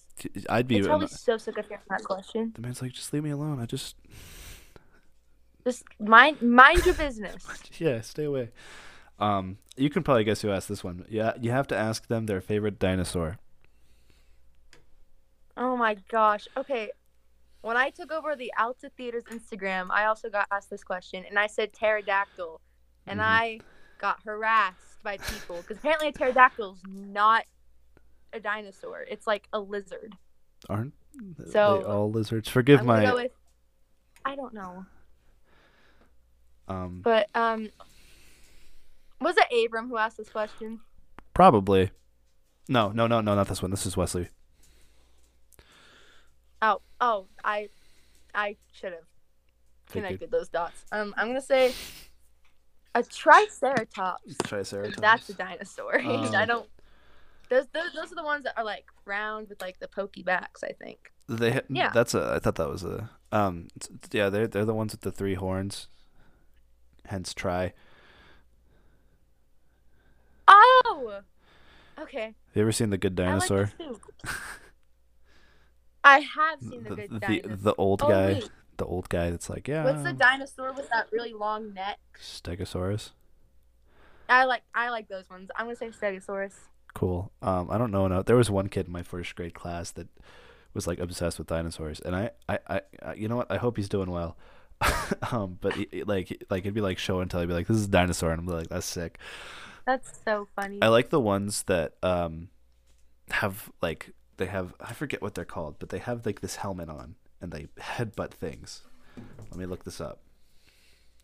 Speaker 1: I'd be.
Speaker 2: It's probably so sick of hearing that question.
Speaker 1: The man's like, just leave me alone. I just.
Speaker 2: Just mind mind your business.
Speaker 1: yeah, stay away. Um, you can probably guess who asked this one. Yeah, you have to ask them their favorite dinosaur.
Speaker 2: Oh my gosh. Okay. When I took over the Alta Theaters Instagram, I also got asked this question, and I said pterodactyl, and
Speaker 1: Mhm.
Speaker 2: I got harassed by people because apparently a pterodactyl is not a dinosaur. It's like a lizard.
Speaker 1: Aren't
Speaker 2: So,
Speaker 1: they all lizards? Forgive
Speaker 2: I'm
Speaker 1: my.
Speaker 2: go with. I don't know,
Speaker 1: um,
Speaker 2: but um, was it Abram who asked this question?
Speaker 1: probably. No, no, no, no, not this one. This is Wesley.
Speaker 2: Oh, I, I should have connected those dots. Um, I'm gonna say a triceratops.
Speaker 1: Triceratops.
Speaker 2: That's a dinosaur.
Speaker 1: Um,
Speaker 2: I don't. Those, those those are the ones that are like round with like the pokey backs. I think.
Speaker 1: They
Speaker 2: Yeah.
Speaker 1: That's a. I thought that was a. Um. yeah, they're they're the ones with the three horns. Hence, try.
Speaker 2: Oh. Okay.
Speaker 1: Have you ever seen the Good Dinosaur?
Speaker 2: I like this too. I have seen the,
Speaker 1: the,
Speaker 2: good
Speaker 1: the,
Speaker 2: dinosaur.
Speaker 1: the old
Speaker 2: Oh,
Speaker 1: guy,
Speaker 2: wait.
Speaker 1: the old guy that's like, yeah,
Speaker 2: What's the dinosaur with that really long neck?
Speaker 1: Stegosaurus.
Speaker 2: I like I like those ones. I'm gonna say Stegosaurus.
Speaker 1: Cool. Um, I don't know. No, there was one kid in my first grade class that was like obsessed with dinosaurs, and I, I, I, I you know what? I hope he's doing well. um, but he- like, like it'd be like show and tell. He'd be like, "This is a dinosaur," and I'm like, "That's sick."
Speaker 2: That's so funny.
Speaker 1: I like the ones that um have like they have I forget what they're called, but they have like this helmet on and they headbutt things. Let me look this up.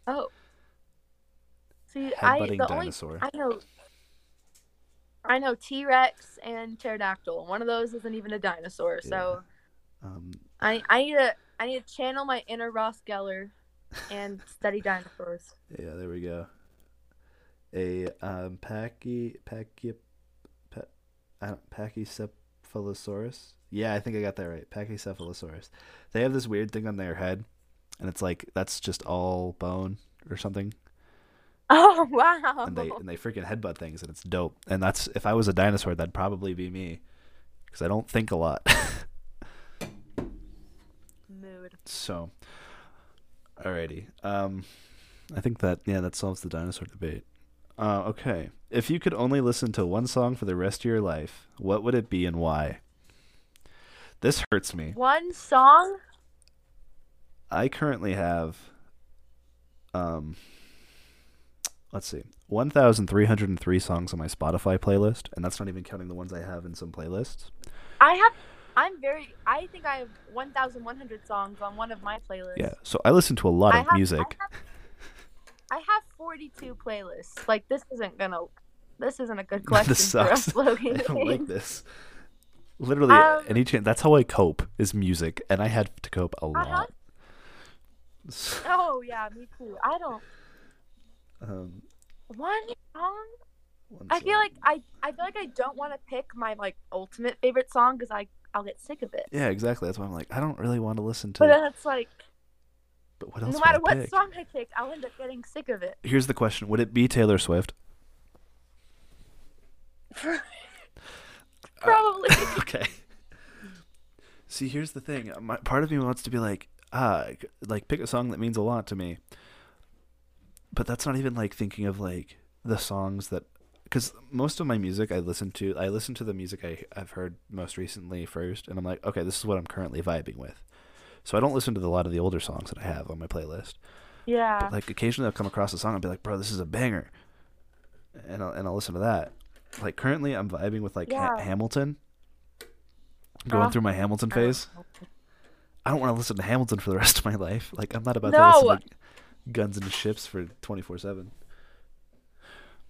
Speaker 2: oh. See, I the only. I know. I know T Rex and pterodactyl. One of those isn't even a dinosaur. So
Speaker 1: Um,
Speaker 2: I I need to I need to channel my inner Ross Geller and study dinosaurs.
Speaker 1: yeah, there we go. A um pachy pachy pa, I don't, pachycephalosaurus. Yeah, I think I got that right. Pachycephalosaurus. They have this weird thing on their head, and it's like that's just all bone or something.
Speaker 2: Oh wow!
Speaker 1: and they and they freaking headbutt things and it's dope. And that's if I was a dinosaur, that'd probably be me, because I don't think a lot.
Speaker 2: Mood.
Speaker 1: so, alrighty. Um, I think that yeah, that solves the dinosaur debate. Uh, okay, if you could only listen to one song for the rest of your life, what would it be and why? This hurts me.
Speaker 2: One song.
Speaker 1: I currently have, um, let's see, 1,303 songs on my Spotify playlist, and that's not even counting the ones I have in some playlists.
Speaker 2: I have. I'm very. I think I have 1,100 songs on one of my playlists.
Speaker 1: Yeah, so I listen to a lot
Speaker 2: I
Speaker 1: of
Speaker 2: have,
Speaker 1: music.
Speaker 2: I have, I have 42 playlists. Like this isn't gonna. This isn't a good question
Speaker 1: this
Speaker 2: for us,
Speaker 1: sucks.
Speaker 2: Logan.
Speaker 1: I don't like this. Literally,
Speaker 2: Um,
Speaker 1: any chance. That's how I cope is music, and I had to cope a
Speaker 2: Uh-huh.
Speaker 1: lot.
Speaker 2: Oh yeah, me too. I don't.
Speaker 1: Um,
Speaker 2: One song.
Speaker 1: one
Speaker 2: I feel
Speaker 1: song.
Speaker 2: like I. I feel like I don't want to pick my like ultimate favorite song because I I'll get sick of it.
Speaker 1: Yeah, exactly. That's why I'm like, I don't really want to listen to.
Speaker 2: But then it's like
Speaker 1: but what else?
Speaker 2: no matter what
Speaker 1: pick?
Speaker 2: song I pick, I'll end up getting sick of it.
Speaker 1: Here's the question: Would it be Taylor Swift?
Speaker 2: Probably.
Speaker 1: okay. See, here's the thing. My, part of me wants to be like, ah, like pick a song that means a lot to me. But that's not even like thinking of like the songs that, because most of my music I listen to, I listen to the music I I've heard most recently first, and I'm like, okay, this is what I'm currently vibing with. So I don't listen to the, a lot of the older songs that I have on my playlist.
Speaker 2: yeah.
Speaker 1: But like occasionally I'll come across a song and be like, bro, this is a banger, and I'll, and I'll listen to that. Like currently I'm vibing with like Ha-
Speaker 2: Yeah.
Speaker 1: Hamilton. Going
Speaker 2: Uh,
Speaker 1: through my Hamilton phase. I don't want to listen to Hamilton for the rest of my life. Like I'm not about
Speaker 2: No.
Speaker 1: to listen to Guns and Ships for 24/7.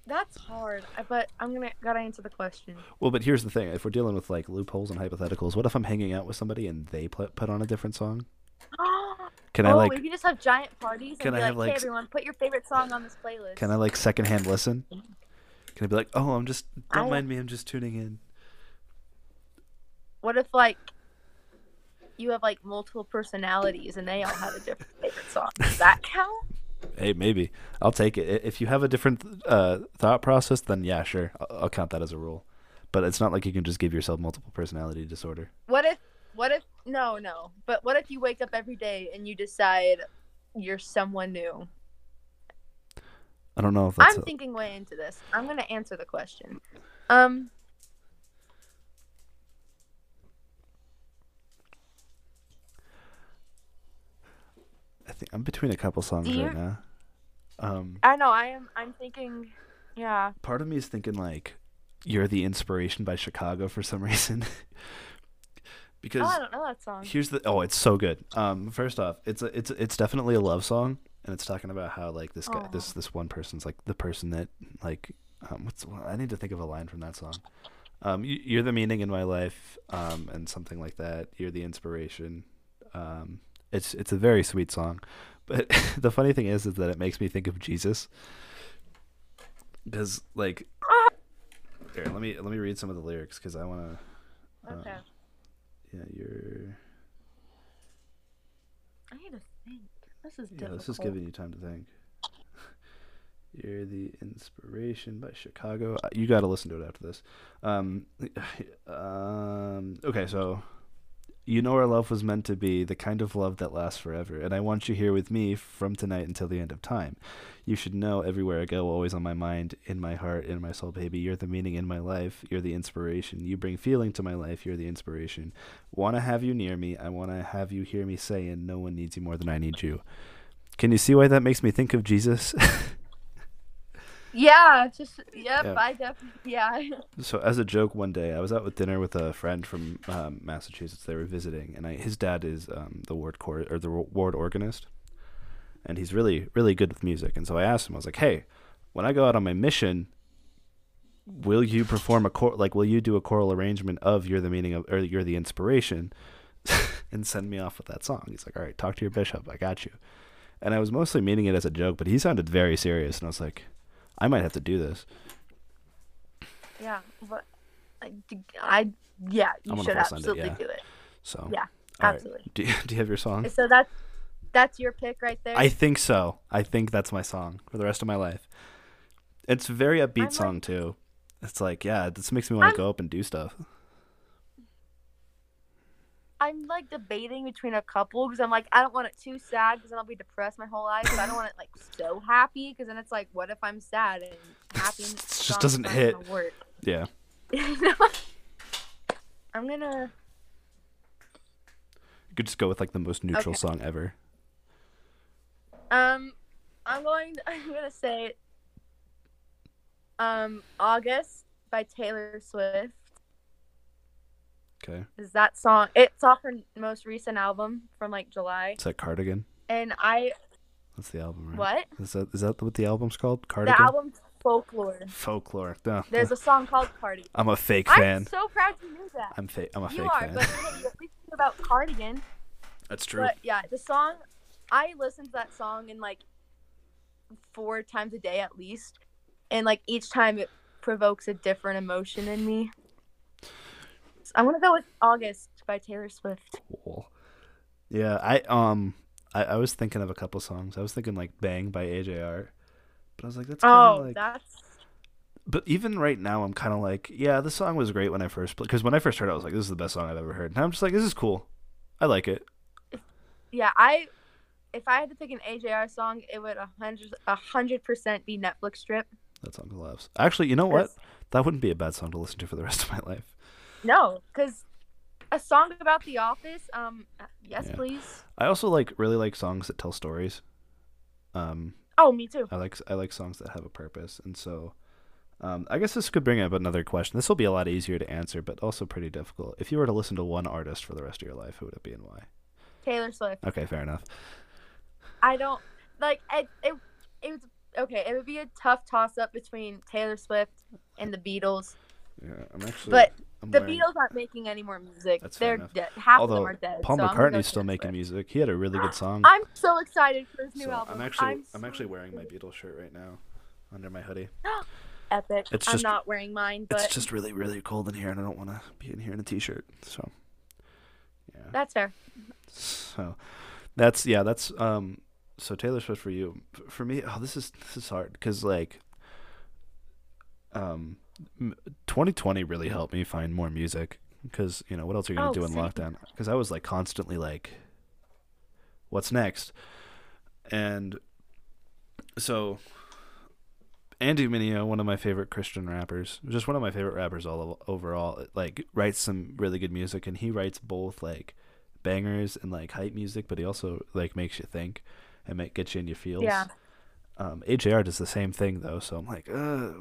Speaker 2: That's hard, but I'm gonna gotta answer the question.
Speaker 1: Well, but here's the thing: if we're dealing with like loopholes and hypotheticals, what if I'm hanging out with somebody and they put put on a different song? Can
Speaker 2: oh,
Speaker 1: I like
Speaker 2: we can just have giant parties and
Speaker 1: can
Speaker 2: be
Speaker 1: I have,
Speaker 2: like, hey
Speaker 1: like,
Speaker 2: everyone, put your favorite song on this playlist.
Speaker 1: can I like secondhand listen? Can I be like, oh, I'm just don't
Speaker 2: I-
Speaker 1: mind me, I'm just tuning in.
Speaker 2: What if like you have like multiple personalities and they all have a different favorite song? Does that count?
Speaker 1: Hey, maybe I'll take it. If you have a different uh, thought process, then yeah, sure, I'll, I'll count that as a rule. But it's not like you can just give yourself multiple personality disorder.
Speaker 2: What if what if no no but what if you wake up every day and you decide you're someone new
Speaker 1: I don't know if that's.
Speaker 2: i'm
Speaker 1: a-
Speaker 2: thinking way into this i'm gonna answer the question um
Speaker 1: I think I'm between a couple songs right now. Um,
Speaker 2: i know i am i'm thinking yeah
Speaker 1: part of me is thinking like, "You're the inspiration" by Chicago for some reason. because
Speaker 2: oh i don't know that song
Speaker 1: Here's the oh, it's so good. Um, first off, it's a, it's it's definitely a love song, and it's talking about how like this guy, this this one person's like the person that like, um, what's I need to think of a line from that song. Um, you, you're the meaning in my life, um, and something like that. You're the inspiration. Um, it's it's a very sweet song, but the funny thing is, is that it makes me think of Jesus. Because like, here, let me let me read some of the lyrics because I want to.
Speaker 2: okay
Speaker 1: Yeah, you're.
Speaker 2: i need to think this is
Speaker 1: Yeah,
Speaker 2: difficult
Speaker 1: this is giving you time to think. You're the inspiration by Chicago. Uh, You got to listen to it after this. Um, um, okay, so you know our love was meant to be the kind of love that lasts forever, and I want you here with me from tonight until the end of time. You should know everywhere I go, always on my mind, in my heart, in my soul, baby. You're the meaning in my life. You're the inspiration. You bring feeling to my life. You're the inspiration. Want to have you near me. I want to have you hear me saying, No one needs you more than I need you. Can you see why that makes me think of Jesus?
Speaker 2: yeah just yep
Speaker 1: Yeah.
Speaker 2: i definitely yeah
Speaker 1: so, as a joke, one day I was out with dinner with a friend from um, Massachusetts. They were visiting, and I, his dad is um, the ward cor- or the ward organist, and he's really, really good with music. And so I asked him, I was like, "Hey, when I go out on my mission, will you perform a chor- like will you do a choral arrangement of "You're the meaning of" or "You're the inspiration," and send me off with that song? He's like, "All right, talk to your bishop. I got you." And I was mostly meaning it as a joke, but he sounded very serious, and I was like, "I might have to do this."
Speaker 2: yeah but I, I yeah you should
Speaker 1: send it,
Speaker 2: absolutely
Speaker 1: yeah.
Speaker 2: do it
Speaker 1: So
Speaker 2: Yeah,
Speaker 1: All right.
Speaker 2: absolutely
Speaker 1: Do you, do you have your song?
Speaker 2: so that's that's your pick right there
Speaker 1: I think so. I think that's my song for the rest of my life. It's a very upbeat
Speaker 2: like-
Speaker 1: song too. It's like, yeah, this makes me want to go up and do stuff.
Speaker 2: I'm like debating between a couple because I'm like I don't want it too sad because then I'll be depressed my whole life. But I don't want it like so happy because then it's like what if I'm sad and happy and
Speaker 1: It just doesn't hit.
Speaker 2: work.
Speaker 1: Yeah.
Speaker 2: I'm gonna
Speaker 1: You could just go with like the most neutral
Speaker 2: Okay.
Speaker 1: song ever.
Speaker 2: um I'm going I'm gonna say um August by Taylor Swift.
Speaker 1: Okay.
Speaker 2: Is that song? It's off her most recent album from like July,
Speaker 1: It's that Cardigan.
Speaker 2: and I
Speaker 1: That's the album, right?
Speaker 2: what
Speaker 1: Is that is that what the album's called? Cardigan.
Speaker 2: the album Folklore.
Speaker 1: Folklore. Duh.
Speaker 2: There's a song called Cardigan.
Speaker 1: I'm a fake fan.
Speaker 2: I'm so proud you knew that.
Speaker 1: I'm fake. I'm a fake fan
Speaker 2: you
Speaker 1: fake
Speaker 2: are,
Speaker 1: fan.
Speaker 2: but you knew about Cardigan.
Speaker 1: That's true.
Speaker 2: But yeah, the song I listen to that song in like four times a day at least, and like each time it provokes a different emotion in me. So I'm gonna go with August by Taylor Swift.
Speaker 1: Cool. Yeah, I um I, I was thinking of a couple songs. I was thinking like Bang by AJR. But I was like that's kind of
Speaker 2: Oh,
Speaker 1: like
Speaker 2: that's
Speaker 1: But even right now I'm kind of like, yeah, this song was great when I first played cuz when I first heard it I was like this is the best song I've ever heard. And I'm just like this is cool. I like it.
Speaker 2: yeah. I if I had to pick an AJR song, it would a hundred a hundred percent be Netflix Trip.
Speaker 1: That song loves. Actually, you know what? That wouldn't be a bad song to listen to for the rest of my life.
Speaker 2: No, because a song about The Office. Um, yes,
Speaker 1: Yeah.
Speaker 2: please.
Speaker 1: I also like really like songs that tell stories. Um
Speaker 2: Oh, me too.
Speaker 1: I like I like songs that have a purpose, and so um, I guess this could bring up another question. This will be a lot easier to answer, but also pretty difficult. If you were to listen to one artist for the rest of your life, who would it be and why?
Speaker 2: Taylor Swift.
Speaker 1: Okay, fair enough.
Speaker 2: I don't like it. It, it was okay. It would be a tough toss up between Taylor Swift and the Beatles,
Speaker 1: Yeah, I'm actually.
Speaker 2: but
Speaker 1: I'm
Speaker 2: The
Speaker 1: wearing-
Speaker 2: Beatles aren't making any more music.
Speaker 1: That's
Speaker 2: They're
Speaker 1: enough.
Speaker 2: dead. Half of them
Speaker 1: Although
Speaker 2: are dead.
Speaker 1: Paul
Speaker 2: so I'm gonna go
Speaker 1: McCartney's still making music. He had a really good song.
Speaker 2: I'm so excited for his new
Speaker 1: So
Speaker 2: album.
Speaker 1: I'm actually
Speaker 2: I'm,
Speaker 1: I'm, actually wearing my. Beatles shirt right now under my hoodie.
Speaker 2: Epic.
Speaker 1: It's
Speaker 2: I'm not wearing mine, but
Speaker 1: It's just really really cold in here, and I don't want to be in here in a t-shirt. So yeah.
Speaker 2: that's fair.
Speaker 1: So that's yeah. That's um. So Taylor Swift for you. For me, oh, this is this is hard because like um, 2020 really helped me find more music because you know what else are you gonna
Speaker 2: Oh,
Speaker 1: do in
Speaker 2: same.
Speaker 1: lockdown? Because I was like constantly like, what's next? And so Andy Mineo, one of my favorite Christian rappers, just one of my favorite rappers all overall, like writes some really good music, and he writes both like bangers and like hype music, but he also like makes you think and make get you in your feels.
Speaker 2: Yeah.
Speaker 1: Um, AJR does the same thing though, so I'm like, uh,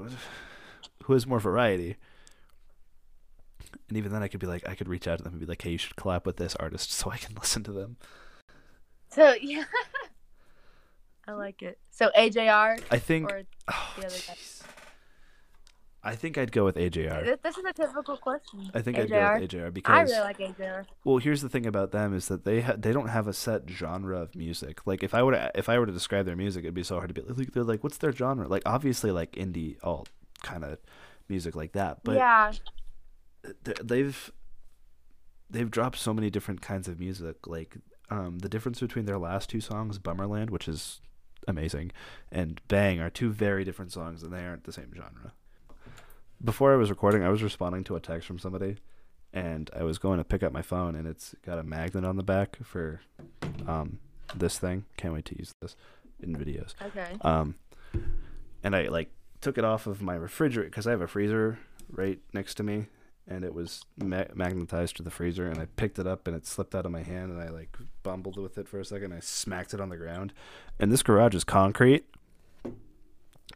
Speaker 1: who has more variety? And even then, I could be like, I could reach out to them and be like, hey, you should collab with this artist so I can listen to them.
Speaker 2: So yeah, I like it. So AJR
Speaker 1: I think.
Speaker 2: or
Speaker 1: oh,
Speaker 2: the other guy?
Speaker 1: I think I'd go with AJR.
Speaker 2: This is a typical question.
Speaker 1: I think I'd go with AJR because I
Speaker 2: really like AJR.
Speaker 1: well, here's the thing about them is that they ha- they don't have a set genre of music. Like if I were to if I were to describe their music, it'd be so hard to be like they're like what's their genre? Like obviously like indie alt kind of music like that, but
Speaker 2: yeah,
Speaker 1: they've they've dropped so many different kinds of music. Like um, the difference between their last two songs, Bummerland, which is amazing, and Bang are two very different songs, and they aren't the same genre. Before I was recording, I was responding to a text from somebody, and I was going to pick up my phone, and it's got a magnet on the back for um, this thing. Can't wait to use this in videos.
Speaker 2: okay.
Speaker 1: Um, and I like took it off of my refrigerator because I have a freezer right next to me, and it was ma- magnetized to the freezer. And I picked it up, and it slipped out of my hand, and I like bumbled with it for a second. I smacked it on the ground, and this garage is concrete,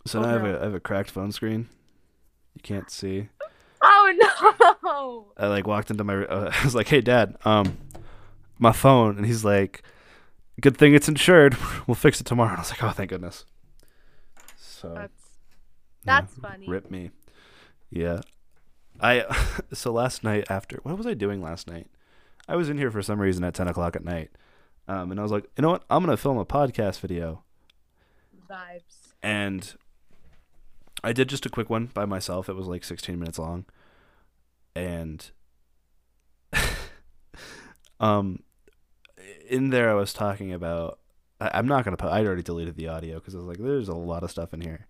Speaker 1: so
Speaker 2: Oh,
Speaker 1: now I have
Speaker 2: no.
Speaker 1: a I have a cracked phone screen. You can't see.
Speaker 2: Oh no!
Speaker 1: I like walked into my. Uh, I was like, "Hey, Dad, um, my phone," and he's like, "Good thing it's insured. We'll fix it tomorrow." And I was like, "Oh, thank goodness." So
Speaker 2: That's
Speaker 1: yeah,
Speaker 2: that's funny.
Speaker 1: Rip me. Yeah. I so last night after what was I doing last night? I was in here for some reason at ten o'clock at night. Um, and I was like, you know what? I'm gonna film a podcast video.
Speaker 2: vibes.
Speaker 1: And I did just a quick one by myself. It was like 16 minutes long. And um in there I was talking about I, I'm not gonna put I'd already deleted the audio because I was like, there's a lot of stuff in here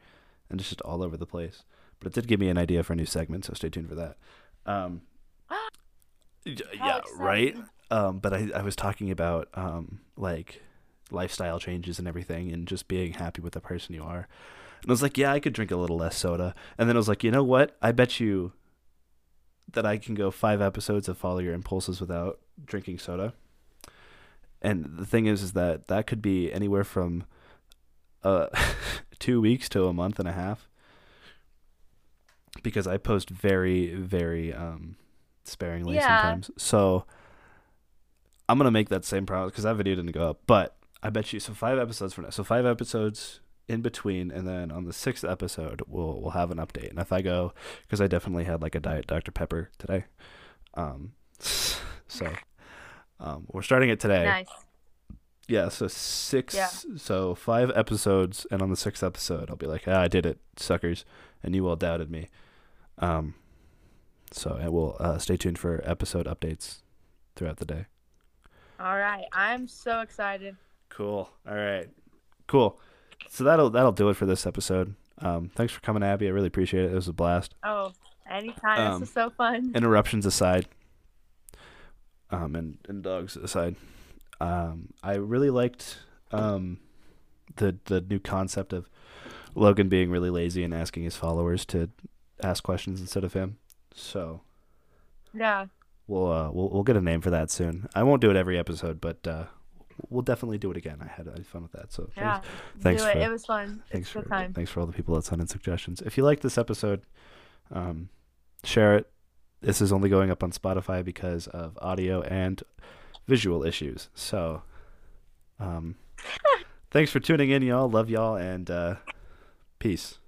Speaker 1: and it's just all over the place. But it did give me an idea for a new segment, so stay tuned for that. Um yeah, right? Um, but I, I was talking about um, like lifestyle changes and everything and just being happy with the person you are. And I was like, yeah, I could drink a little less soda. And then I was like, you know what? I bet you that I can go five episodes of Follow Your Impulses without drinking soda. And the thing is, is that that could be anywhere from uh, two weeks to a month and a half. Because I post very, very um, sparingly
Speaker 2: Yeah.
Speaker 1: sometimes. So I'm gonna make that same promise because that video didn't go up. But I bet you so five episodes from now. So five episodes in between, and then on the sixth episode we'll we'll have an update. And if I go, because I definitely had like a diet Dr Pepper today. Um, so um, we're starting it today.
Speaker 2: Nice.
Speaker 1: Yeah, so six,
Speaker 2: Yeah.
Speaker 1: so five episodes, and on the sixth episode, I'll be like, ah, I did it, suckers, and you all doubted me. Um, so and we'll uh, stay tuned for episode updates throughout the day.
Speaker 2: All right. I'm so excited.
Speaker 1: Cool. All right. Cool. So that'll that'll do it for this episode. Um, thanks for coming, Abby. I really appreciate it. It was a blast.
Speaker 2: Oh, anytime.
Speaker 1: Um,
Speaker 2: this is so fun.
Speaker 1: interruptions aside, um, and, and dogs aside, um, I really liked um, the the new concept of Logan being really lazy and asking his followers to ask questions instead of him. So
Speaker 2: yeah.
Speaker 1: we'll uh, we'll we'll get a name for that soon. I won't do it every episode, but uh, we'll definitely do it again. I had, I had fun with that. So
Speaker 2: Yeah.
Speaker 1: thanks
Speaker 2: it.
Speaker 1: for-
Speaker 2: It was fun.
Speaker 1: thanks
Speaker 2: it's
Speaker 1: for
Speaker 2: time.
Speaker 1: thanks for all the people that sent in suggestions. If you like this episode, um, share it. This is only going up on Spotify because of audio and visual issues. So, um, thanks for tuning in, y'all. Love y'all and uh, peace.